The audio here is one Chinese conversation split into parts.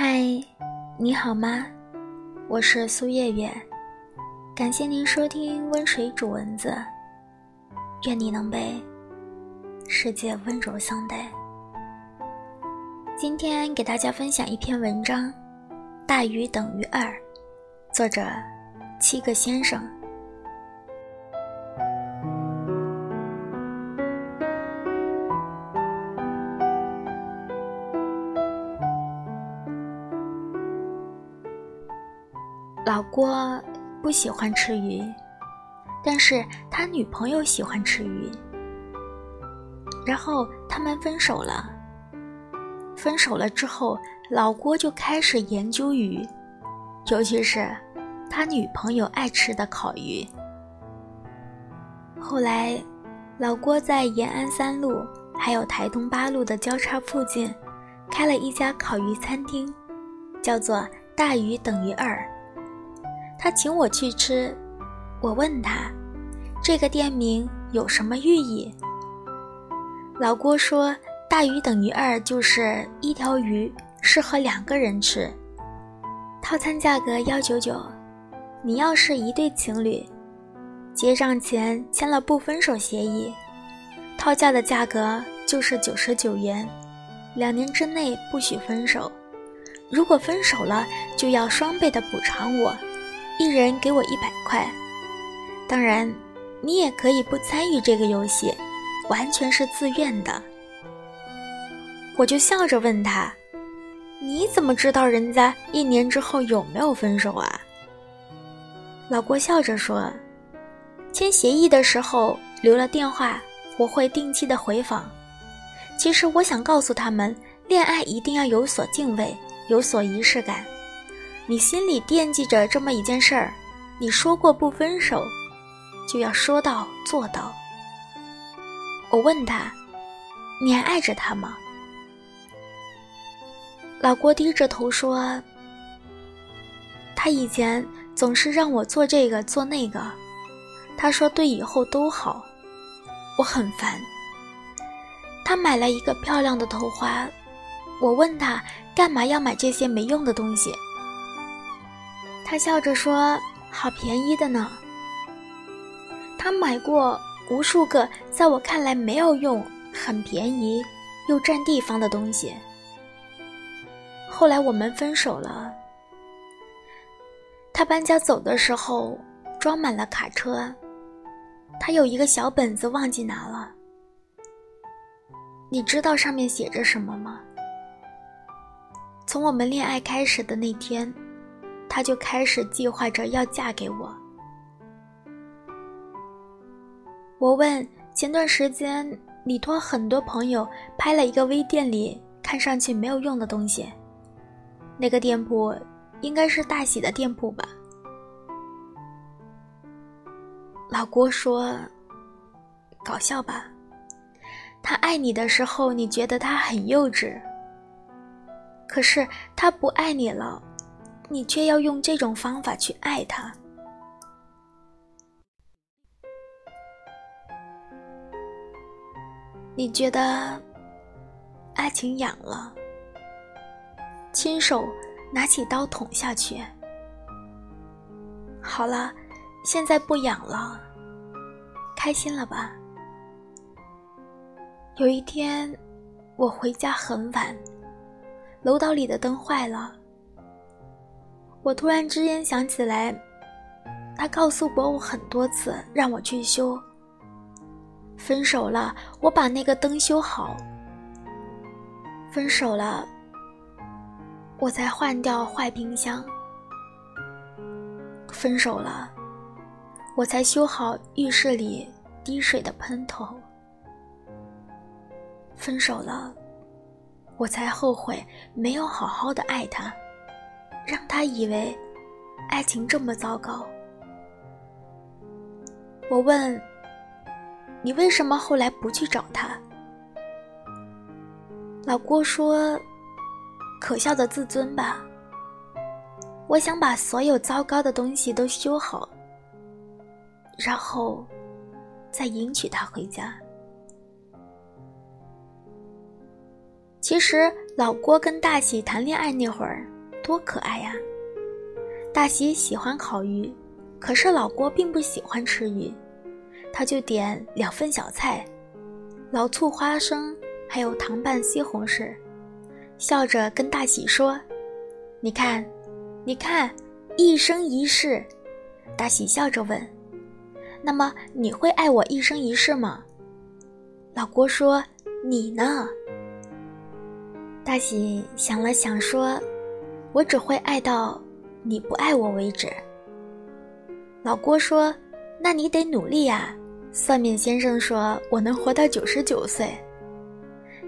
嗨，你好吗？我是苏月月，感谢您收听温水煮蚊子，愿你能被世界温柔相待。今天给大家分享一篇文章，《大于等于二》，作者七个先生。郭不喜欢吃鱼，但是他女朋友喜欢吃鱼。然后他们分手了。分手了之后，老郭就开始研究鱼，尤其是他女朋友爱吃的烤鱼。后来，老郭在延安三路还有台东八路的交叉附近，开了一家烤鱼餐厅，叫做“大鱼等于二”。他请我去吃，我问他，这个店名有什么寓意？老郭说，大于等于二，就是一条鱼适合两个人吃。套餐价格幺九九，你要是一对情侣，结账前签了不分手协议，套价的价格就是九十九元，两年之内不许分手，如果分手了，就要双倍的补偿我。一人给我一百块，当然，你也可以不参与这个游戏，完全是自愿的。我就笑着问他：“你怎么知道人家一年之后有没有分手啊？”老郭笑着说：“签协议的时候留了电话，我会定期的回访。其实我想告诉他们，恋爱一定要有所敬畏，有所仪式感。”你心里惦记着这么一件事儿，你说过不分手，就要说到做到。我问他：“你还爱着他吗？”老郭低着头说：“他以前总是让我做这个做那个，他说对以后都好，我很烦。他买了一个漂亮的头花，我问他干嘛要买这些没用的东西。”他笑着说：“好便宜的呢。”他买过无数个在我看来没有用、很便宜又占地方的东西。后来我们分手了。他搬家走的时候装满了卡车，他有一个小本子忘记拿了。你知道上面写着什么吗？从我们恋爱开始的那天。他就开始计划着要嫁给我。我问：前段时间你托很多朋友拍了一个微店里看上去没有用的东西，那个店铺应该是大喜的店铺吧？老郭说：“搞笑吧？他爱你的时候，你觉得他很幼稚。可是他不爱你了。”你却要用这种方法去爱他，你觉得爱情痒了，亲手拿起刀捅下去。好了，现在不痒了，开心了吧？有一天，我回家很晚，楼道里的灯坏了。我突然之间想起来，他告诉过我很多次让我去修。分手了，我把那个灯修好。分手了，我才换掉坏冰箱。分手了，我才修好浴室里滴水的喷头。分手了，我才后悔没有好好的爱他。让他以为爱情这么糟糕。我问：“你为什么后来不去找他？”老郭说：“可笑的自尊吧。我想把所有糟糕的东西都修好，然后再迎娶她回家。”其实老郭跟大喜谈恋爱那会儿多可爱呀！大喜喜欢烤鱼，可是老郭并不喜欢吃鱼，他就点两份小菜，老醋花生，还有糖拌西红柿，笑着跟大喜说：“你看，你看，一生一世。”大喜笑着问：“那么你会爱我一生一世吗？”老郭说：“你呢？”大喜想了想，说：“我只会爱到你不爱我为止。”老郭说：“那你得努力呀。”算命先生说：“我能活到九十九岁。”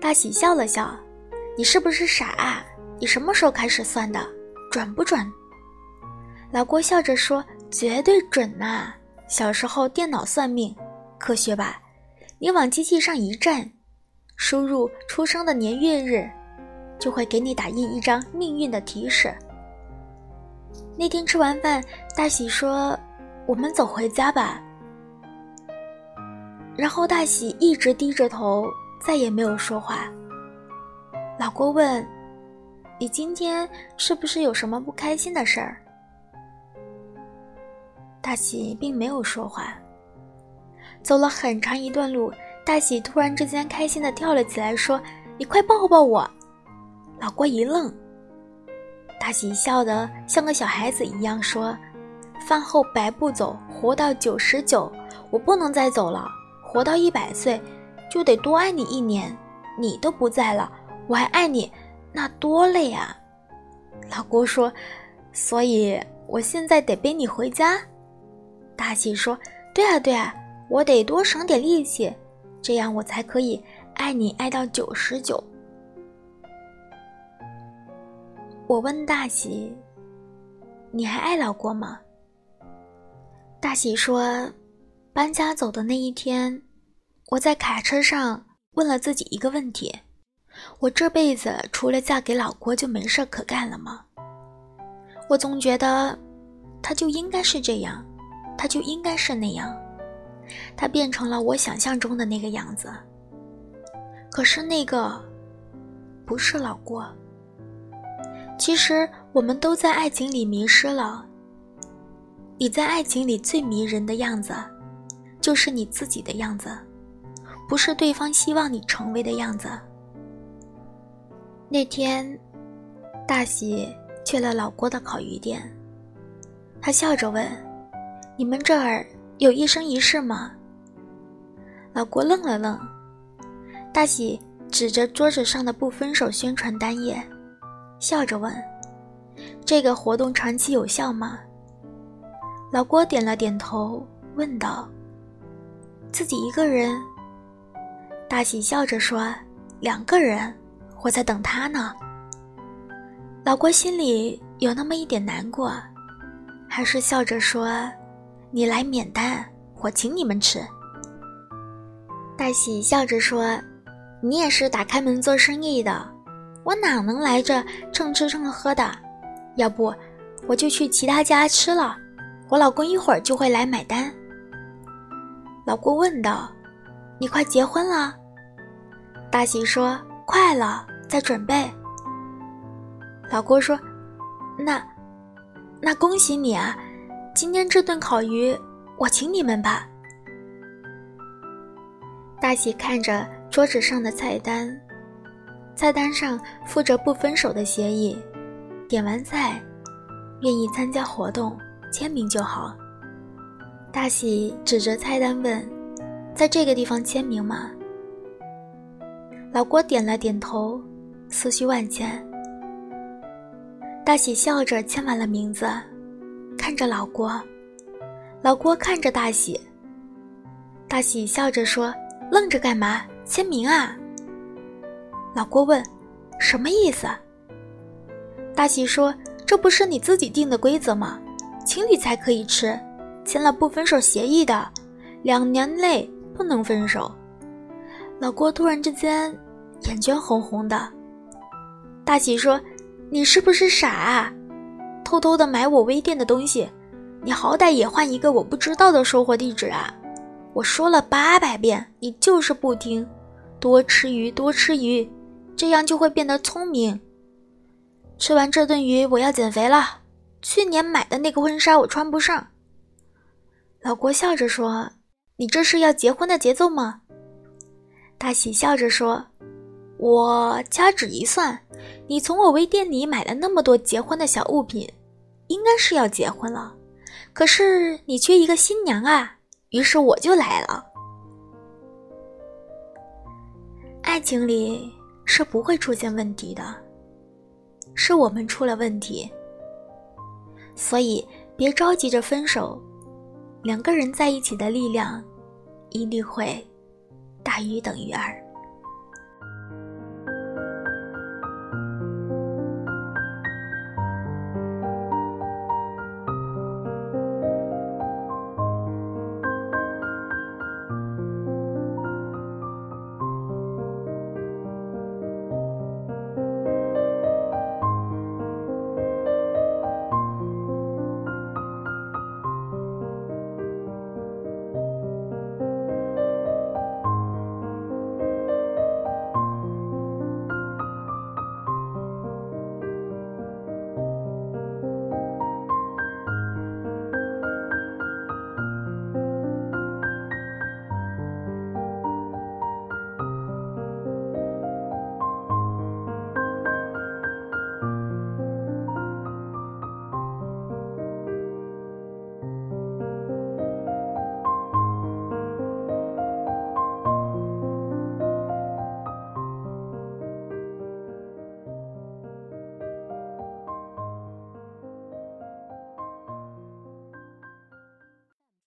大喜笑了笑：“你是不是傻啊？你什么时候开始算的？准不准？”老郭笑着说：“绝对准呐！小时候电脑算命，科学吧？你往机器上一站，输入出生的年月日。”就会给你打印一张命运的提示。那天吃完饭，大喜说：“我们走回家吧。”然后大喜一直低着头，再也没有说话。老郭问：“你今天是不是有什么不开心的事儿？”大喜并没有说话。走了很长一段路，大喜突然之间开心的跳了起来，说：“你快抱抱我！”老郭一愣，大喜笑得像个小孩子一样说：“饭后百步走，活到九十九。我不能再走了，活到一百岁，就得多爱你一年。你都不在了，我还爱你，那多累啊！”老郭说：“所以我现在得背你回家。”大喜说：“对啊，对啊，我得多省点力气，这样我才可以爱你爱到九十九。”我问大喜：“你还爱老郭吗？”大喜说：“搬家走的那一天，我在卡车上问了自己一个问题：我这辈子除了嫁给老郭就没事可干了吗？我总觉得，他就应该是这样，他就应该是那样，他变成了我想象中的那个样子。可是那个，不是老郭。”其实我们都在爱情里迷失了。你在爱情里最迷人的样子，就是你自己的样子，不是对方希望你成为的样子。那天，大喜去了老郭的烤鱼店，他笑着问：“你们这儿有一生一世吗？”老郭愣了愣，大喜指着桌子上的不分手宣传单页。笑着问：“这个活动长期有效吗？”老郭点了点头，问道：“自己一个人？”大喜笑着说：“两个人，我在等他呢。”老郭心里有那么一点难过，还是笑着说：“你来免单，我请你们吃。”大喜笑着说：“你也是打开门做生意的。”我哪能来这蹭吃蹭喝的？要不我就去其他家吃了。我老公一会儿就会来买单。老郭问道：“你快结婚了？”大喜说：“快了，在准备。”老郭说：“那，那恭喜你啊！今天这顿烤鱼我请你们吧。”大喜看着桌子上的菜单。菜单上附着不分手的协议，点完菜，愿意参加活动，签名就好。大喜指着菜单问：“在这个地方签名吗？”老郭点了点头，思绪万千。大喜笑着签完了名字，看着老郭，老郭看着大喜。大喜笑着说：“愣着干嘛？签名啊！”老郭问：“什么意思？”大喜说：“这不是你自己定的规则吗？情侣才可以吃，签了不分手协议的，两年内不能分手。”老郭突然之间眼圈红红的。大喜说：“你是不是傻啊？偷偷的买我微店的东西，你好歹也换一个我不知道的收货地址啊！我说了八百遍，你就是不听。多吃鱼，多吃鱼。”这样就会变得聪明。吃完这顿鱼，我要减肥了。去年买的那个婚纱我穿不上。老郭笑着说：“你这是要结婚的节奏吗？”大喜笑着说：“我掐指一算，你从我微店里买了那么多结婚的小物品，应该是要结婚了。可是你缺一个新娘啊，于是我就来了。爱情里是不会出现问题的，是我们出了问题。所以别着急着分手，两个人在一起的力量一定会。”大于等于二。